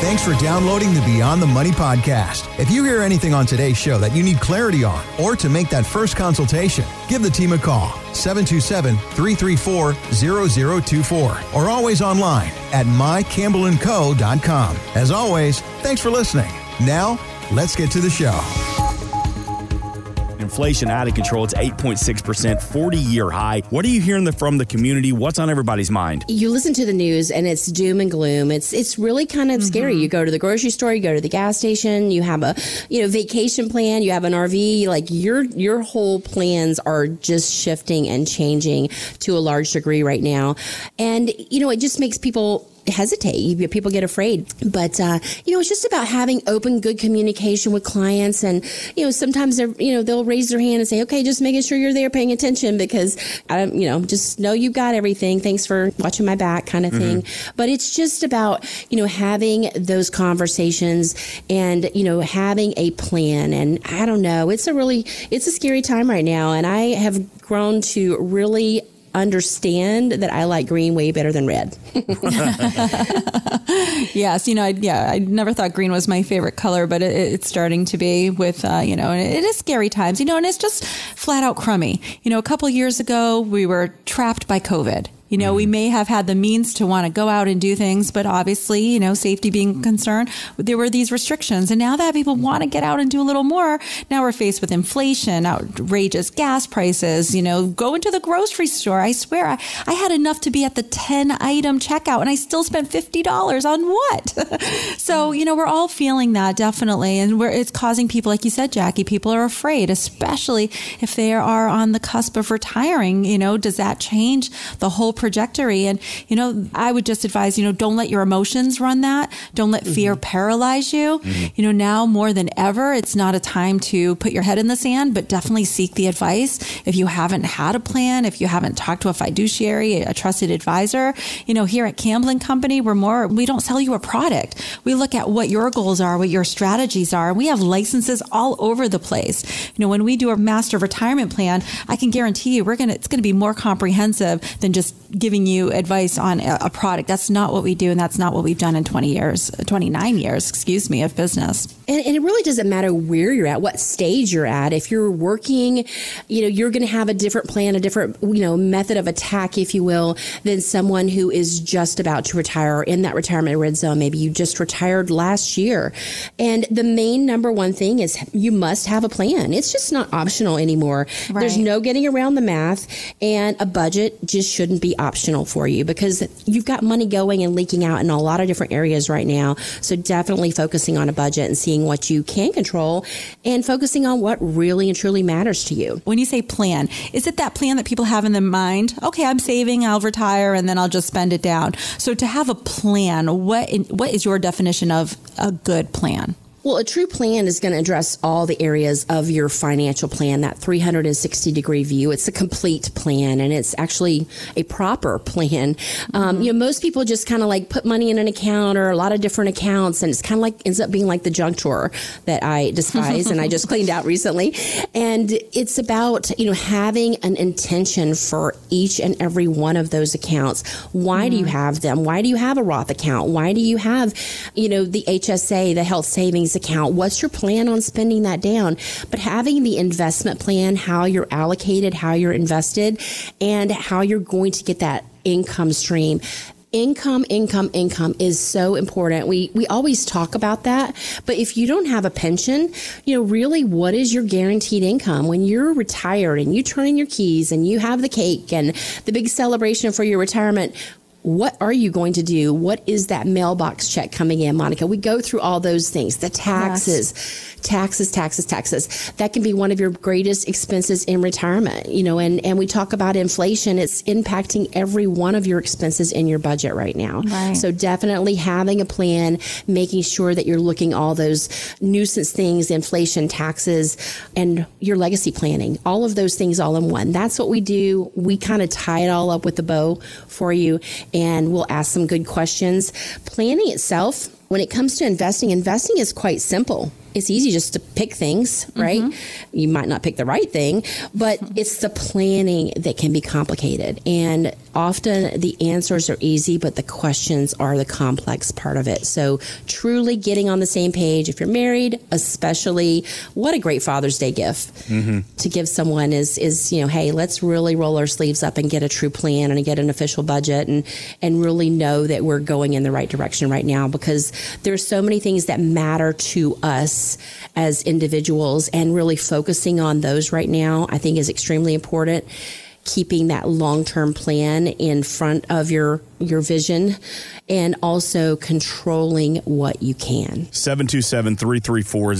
Thanks for downloading the Beyond the Money podcast. If you hear anything on today's show that you need clarity on or to make that first consultation, give the team a call 727 334 0024 or always online at mycampbellandco.com. As always, thanks for listening. Now, let's get to the show. Inflation out of control. It's 8.6%, 40 year high. What are you hearing from the community? What's on everybody's mind? You listen to the news and it's doom and gloom. It's it's really kind of mm-hmm. scary. You go to the grocery store, you go to the gas station, you have a you know vacation plan, you have an RV, like your your whole plans are just shifting and changing to a large degree right now. And you know, it just makes people hesitate. People get afraid. But, uh, you know, it's just about having open, good communication with clients. And, you know, sometimes they're, you know, they'll raise their hand and say, okay, just making sure you're there paying attention because I don't, you know, just know you've got everything. Thanks for watching my back kind of mm-hmm. thing. But it's just about, you know, having those conversations and, you know, having a plan. And I don't know, it's a really, it's a scary time right now. And I have grown to really understand that I like green way better than red. yes, you know, I, yeah, I never thought green was my favorite color, but it, it's starting to be with, uh, you know, it is scary times, you know, and it's just flat out crummy. You know, a couple years ago, we were trapped by COVID you know, mm-hmm. we may have had the means to want to go out and do things, but obviously, you know, safety being concerned, there were these restrictions. And now that people want to get out and do a little more, now we're faced with inflation, outrageous gas prices, you know, go into the grocery store. I swear I, I had enough to be at the 10 item checkout and I still spent $50 on what? so, you know, we're all feeling that definitely. And it's causing people, like you said, Jackie, people are afraid, especially if they are on the cusp of retiring. You know, does that change the whole trajectory. And, you know, I would just advise, you know, don't let your emotions run that. Don't let fear mm-hmm. paralyze you. Mm-hmm. You know, now more than ever, it's not a time to put your head in the sand, but definitely seek the advice. If you haven't had a plan, if you haven't talked to a fiduciary, a trusted advisor, you know, here at Campbell Company, we're more, we don't sell you a product. We look at what your goals are, what your strategies are. We have licenses all over the place. You know, when we do a master retirement plan, I can guarantee you we're going to, it's going to be more comprehensive than just giving you advice on a product. That's not what we do, and that's not what we've done in 20 years, 29 years, excuse me, of business. And, and it really doesn't matter where you're at, what stage you're at. If you're working, you know, you're going to have a different plan, a different, you know, method of attack, if you will, than someone who is just about to retire or in that retirement red zone. Maybe you just retired last year. And the main number one thing is you must have a plan. It's just not optional anymore. Right. There's no getting around the math, and a budget just shouldn't be optional for you because you've got money going and leaking out in a lot of different areas right now. So definitely focusing on a budget and seeing what you can control and focusing on what really and truly matters to you. When you say plan, is it that plan that people have in their mind? Okay, I'm saving, I'll retire, and then I'll just spend it down. So to have a plan, what what is your definition of a good plan? Well, a true plan is going to address all the areas of your financial plan, that 360 degree view. It's a complete plan and it's actually a proper plan. Um, mm-hmm. You know, most people just kind of like put money in an account or a lot of different accounts and it's kind of like ends up being like the junk drawer that I despise and I just cleaned out recently. And it's about, you know, having an intention for each and every one of those accounts. Why mm-hmm. do you mm-hmm. have them? Why do you have a Roth account? Why do you have, you know, the HSA, the health savings account. What's your plan on spending that down? But having the investment plan, how you're allocated, how you're invested, and how you're going to get that income stream income income income is so important we we always talk about that but if you don't have a pension you know really what is your guaranteed income when you're retired and you turn in your keys and you have the cake and the big celebration for your retirement what are you going to do? What is that mailbox check coming in, Monica? We go through all those things, the taxes, yes taxes, taxes, taxes. That can be one of your greatest expenses in retirement, you know, and, and we talk about inflation. It's impacting every one of your expenses in your budget right now. Right. So definitely having a plan, making sure that you're looking all those nuisance things, inflation, taxes, and your legacy planning, all of those things all in one. That's what we do. We kind of tie it all up with the bow for you and we'll ask some good questions. Planning itself, when it comes to investing, investing is quite simple it's easy just to pick things, right? Mm-hmm. You might not pick the right thing, but it's the planning that can be complicated. And often the answers are easy, but the questions are the complex part of it. So truly getting on the same page, if you're married, especially, what a great Father's Day gift mm-hmm. to give someone is, is, you know, hey, let's really roll our sleeves up and get a true plan and get an official budget and, and really know that we're going in the right direction right now because there's so many things that matter to us as individuals and really focusing on those right now, I think is extremely important. Keeping that long term plan in front of your your vision and also controlling what you can. 727 334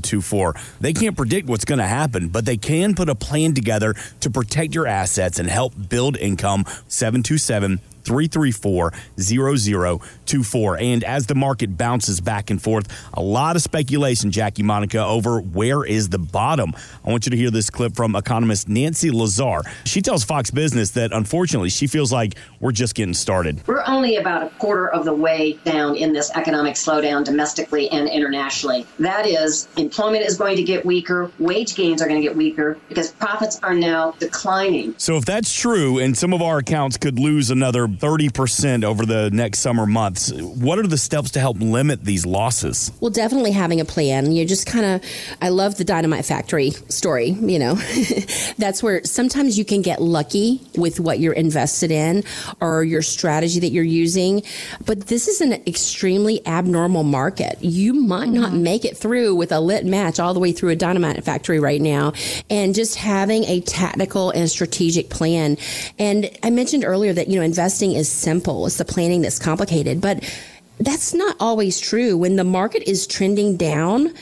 0024. They can't predict what's going to happen, but they can put a plan together to protect your assets and help build income. 727 334 0024. And as the market bounces back and forth, a lot of speculation, Jackie Monica, over where is the bottom. I want you to hear this clip from economist Nancy Lazar. She tells Fox Business that unfortunately she feels like we're just getting started. We're only about a quarter of the way down in this economic slowdown domestically and internationally. That is, employment is going to get weaker, wage gains are going to get weaker because profits are now declining. So if that's true, and some of our accounts could lose another 30% over the next summer months. What are the steps to help limit these losses? Well, definitely having a plan. You just kind of, I love the dynamite factory story, you know. That's where sometimes you can get lucky with what you're invested in or your strategy that you're using. But this is an extremely abnormal market. You might mm-hmm. not make it through with a lit match all the way through a dynamite factory right now. And just having a tactical and strategic plan. And I mentioned earlier that, you know, investing investing is simple. It's the planning that's complicated. But that's not always true. When the market is trending down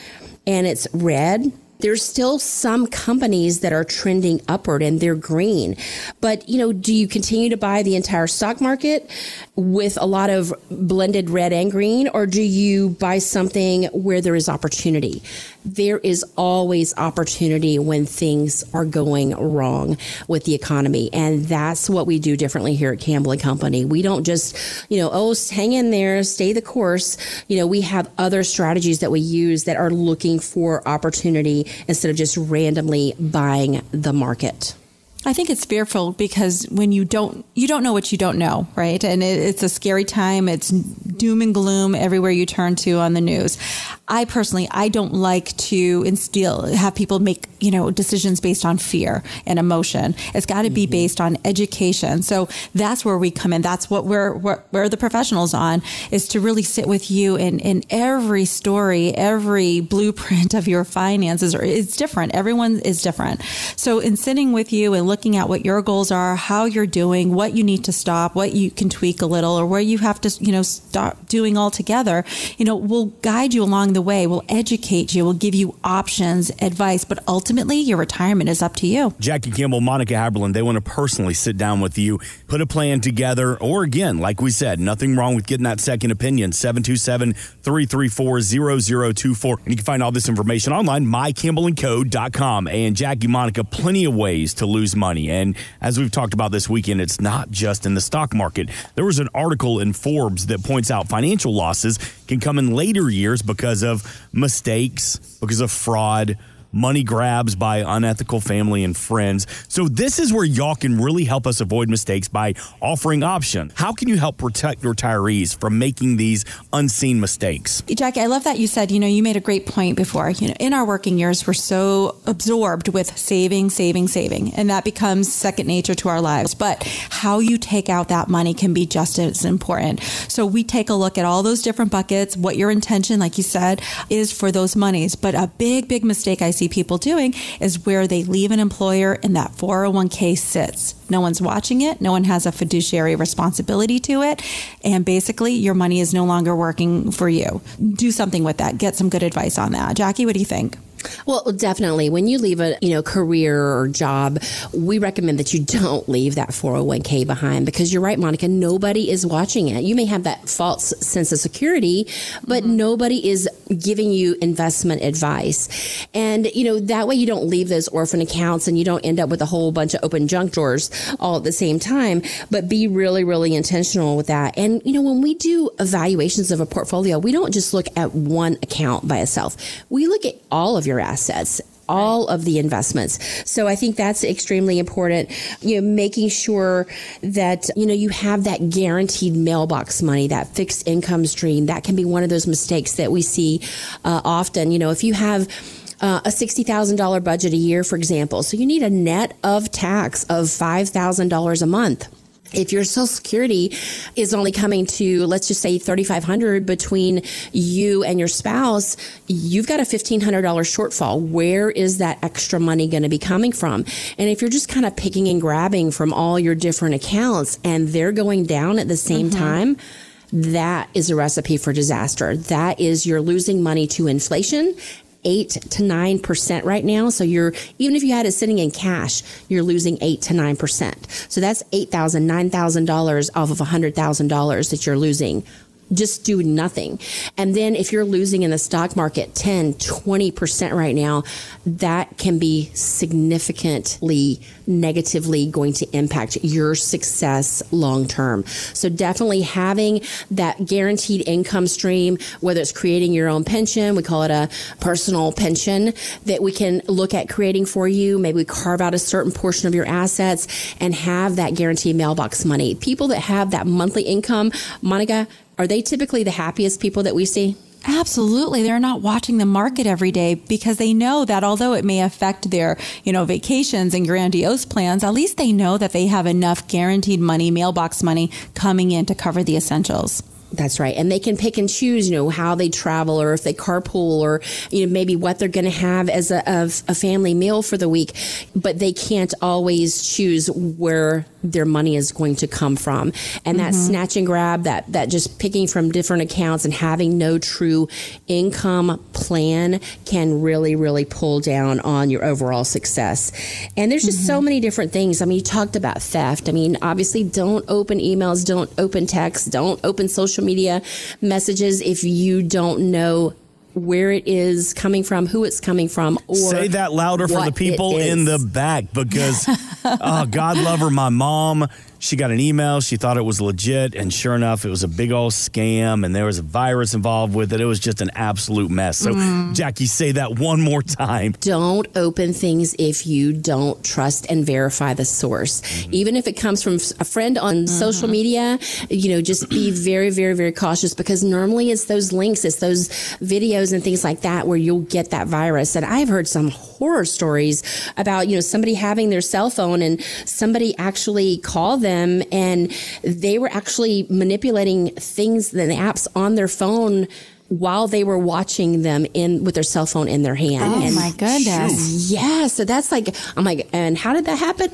and it's red, there's still some companies that are trending upward and they're green. But, you know, do you continue to buy the entire stock market with a lot of blended red and green, or do you buy something where there is opportunity? There is always opportunity when things are going wrong with the economy. And that's what we do differently here at Campbell and Company. We don't just, you know, oh, hang in there, stay the course. You know, we have other strategies that we use that are looking for opportunity instead of just randomly buying the market. I think it's fearful because when you don't you don't know what you don't know, right? And it, it's a scary time. It's doom and gloom everywhere you turn to on the news. I personally I don't like to instill have people make you know decisions based on fear and emotion. It's got to be mm-hmm. based on education. So that's where we come in. That's what we're we're, the professionals on is to really sit with you in in every story, every blueprint of your finances. Or It's different. Everyone is different. So in sitting with you and looking at what your goals are, how you're doing, what you need to stop, what you can tweak a little, or where you have to, you know, stop doing altogether, you know, we'll guide you along the way. We'll educate you. We'll give you options, advice, but ultimately your retirement is up to you. Jackie Campbell, Monica Haberlin, they want to personally sit down with you, put a plan together, or again, like we said, nothing wrong with getting that second opinion. 727 334 0024. And you can find all this information online, mycampbellandco.com. And Jackie, Monica, plenty of ways to lose money money. And as we've talked about this weekend, it's not just in the stock market. There was an article in Forbes that points out financial losses can come in later years because of mistakes, because of fraud money grabs by unethical family and friends. So this is where y'all can really help us avoid mistakes by offering options. How can you help protect retirees from making these unseen mistakes? Jackie, I love that you said, you know, you made a great point before. You know, in our working years, we're so absorbed with saving, saving, saving, and that becomes second nature to our lives. But how you take out that money can be just as important. So we take a look at all those different buckets, what your intention, like you said, is for those monies. But a big, big mistake I see see people doing is where they leave an employer and that 401k sits. No one's watching it. No one has a fiduciary responsibility to it. And basically, your money is no longer working for you. Do something with that. Get some good advice on that. Jackie, what do you think? Well, definitely. When you leave a you know career or job, we recommend that you don't leave that 401k behind because you're right, Monica. Nobody is watching it. You may have that false sense of security, but mm-hmm. nobody is giving you investment advice. And you know that way you don't leave those orphan accounts and you don't end up with a whole bunch of open junk drawers all at the same time. But be really, really intentional with that. And you know when we do evaluations of a portfolio, we don't just look at one account by itself. We look at all of your assets all of the investments. So I think that's extremely important. You know, making sure that, you know, you have that guaranteed mailbox money, that fixed income stream. That can be one of those mistakes that we see uh, often. You know, if you have uh, a $60,000 budget a year, for example, so you need a net of tax of $5,000 a month if your social security is only coming to let's just say 3500 between you and your spouse you've got a $1500 shortfall where is that extra money going to be coming from and if you're just kind of picking and grabbing from all your different accounts and they're going down at the same mm-hmm. time that is a recipe for disaster. That is you're losing money to inflation eight to nine percent right now. So you're even if you had it sitting in cash, you're losing eight to nine percent. So that's eight thousand, nine thousand dollars off of a hundred thousand dollars that you're losing just do nothing. And then if you're losing in the stock market 10, 20% right now, that can be significantly negatively going to impact your success long term. So definitely having that guaranteed income stream, whether it's creating your own pension, we call it a personal pension that we can look at creating for you. Maybe we carve out a certain portion of your assets and have that guaranteed mailbox money. People that have that monthly income, Monica, are they typically the happiest people that we see? Absolutely. They're not watching the market every day because they know that although it may affect their, you know, vacations and grandiose plans, at least they know that they have enough guaranteed money, mailbox money coming in to cover the essentials. That's right. And they can pick and choose, you know, how they travel or if they carpool or, you know, maybe what they're going to have as a, a, family meal for the week. But they can't always choose where their money is going to come from. And that mm-hmm. snatch and grab, that, that just picking from different accounts and having no true income plan can really, really pull down on your overall success. And there's just mm-hmm. so many different things. I mean, you talked about theft. I mean, obviously, don't open emails, don't open texts, don't open social social media messages if you don't know where it is coming from, who it's coming from, or say that louder for the people in the back because, oh, God love her, my mom she got an email. She thought it was legit. And sure enough, it was a big old scam and there was a virus involved with it. It was just an absolute mess. So, mm. Jackie, say that one more time. Don't open things if you don't trust and verify the source. Mm-hmm. Even if it comes from a friend on mm-hmm. social media, you know, just be very, very, very cautious because normally it's those links, it's those videos and things like that where you'll get that virus. And I've heard some horror stories about, you know, somebody having their cell phone and somebody actually called them and they were actually manipulating things, the apps on their phone while they were watching them in with their cell phone in their hand. Oh and my goodness! Yeah, so that's like I'm like, and how did that happen?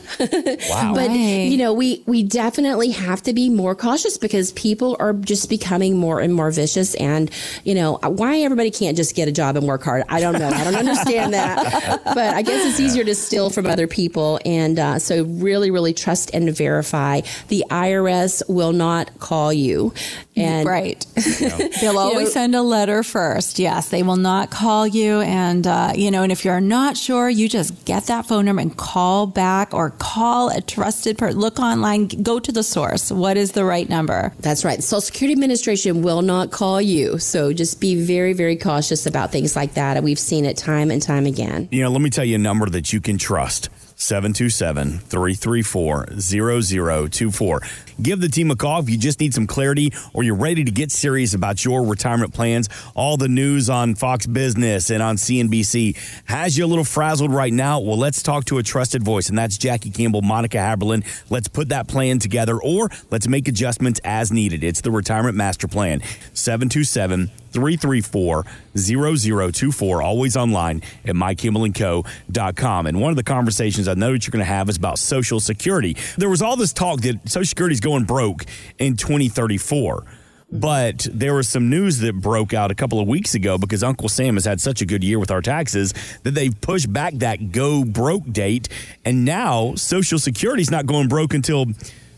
wow! but right. you know, we we definitely have to be more cautious because people are just becoming more and more vicious. And you know, why everybody can't just get a job and work hard? I don't know. I don't understand that. But I guess it's easier to steal from other people, and uh, so really, really trust and verify. The IRS will not call you, and right. They'll always know, send a letter first. Yes, they will not call you. And, uh, you know, and if you're not sure, you just get that phone number and call back or call a trusted person. Look online, go to the source. What is the right number? That's right. The Social Security Administration will not call you. So just be very, very cautious about things like that. And we've seen it time and time again. You know, let me tell you a number that you can trust. 727 334 0024. Give the team a call if you just need some clarity or you're ready to get serious about your retirement plans. All the news on Fox Business and on CNBC has you a little frazzled right now. Well, let's talk to a trusted voice, and that's Jackie Campbell, Monica Haberlin. Let's put that plan together or let's make adjustments as needed. It's the Retirement Master Plan. 727 334 0024, always online at mycampbellandco.com. And one of the conversations I know that you're going to have is about Social Security. There was all this talk that Social Security is going broke in 2034. But there was some news that broke out a couple of weeks ago because Uncle Sam has had such a good year with our taxes that they've pushed back that go broke date. And now Social Security's not going broke until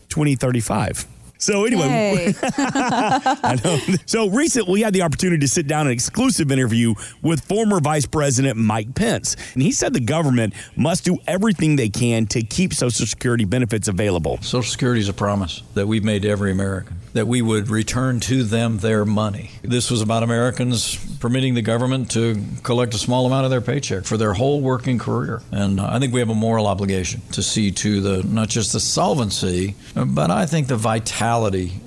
2035. So anyway, I know. So recently, we had the opportunity to sit down in an exclusive interview with former Vice President Mike Pence, and he said the government must do everything they can to keep Social Security benefits available. Social Security is a promise that we've made to every American that we would return to them their money. This was about Americans permitting the government to collect a small amount of their paycheck for their whole working career. And I think we have a moral obligation to see to the not just the solvency, but I think the vitality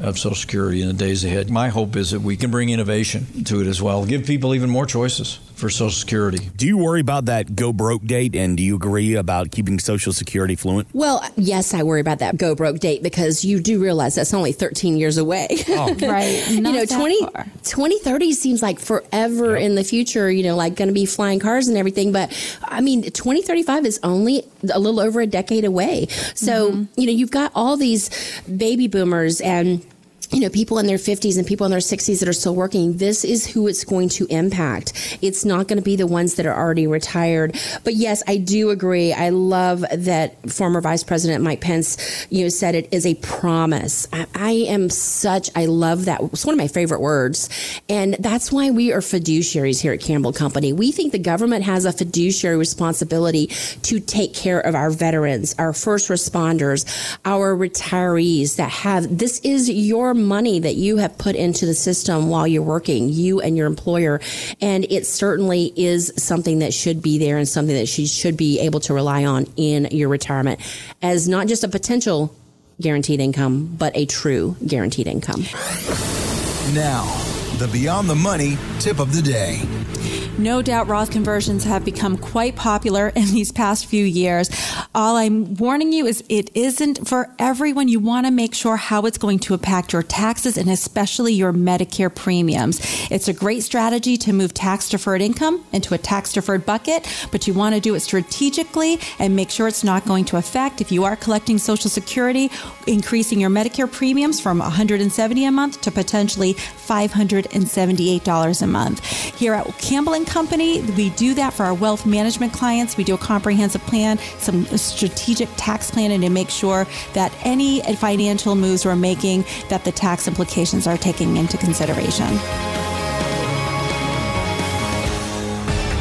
of Social Security in the days ahead. My hope is that we can bring innovation to it as well, give people even more choices for Social Security. Do you worry about that go broke date and do you agree about keeping Social Security fluent? Well, yes, I worry about that go broke date because you do realize that's only 13 years away. Oh. right. you know, 20, 2030 seems like forever yep. in the future, you know, like going to be flying cars and everything. But I mean, 2035 is only a little over a decade away. So, mm-hmm. you know, you've got all these baby boomers and you know, people in their 50s and people in their 60s that are still working, this is who it's going to impact. It's not going to be the ones that are already retired. But yes, I do agree. I love that former Vice President Mike Pence, you know, said it is a promise. I, I am such, I love that. It's one of my favorite words. And that's why we are fiduciaries here at Campbell Company. We think the government has a fiduciary responsibility to take care of our veterans, our first responders, our retirees that have, this is your money that you have put into the system while you're working, you and your employer. And it certainly is something that should be there and something that she should be able to rely on in your retirement as not just a potential guaranteed income, but a true guaranteed income. Now, the Beyond the Money tip of the day. No doubt Roth conversions have become quite popular in these past few years. All I'm warning you is it isn't for everyone. You want to make sure how it's going to impact your taxes and especially your Medicare premiums. It's a great strategy to move tax deferred income into a tax deferred bucket, but you want to do it strategically and make sure it's not going to affect if you are collecting Social Security, increasing your Medicare premiums from 170 a month to potentially $578 a month. Here at Campbell Company, we do that for our wealth management clients. We do a comprehensive plan, some strategic tax planning to make sure that any financial moves we're making that the tax implications are taking into consideration.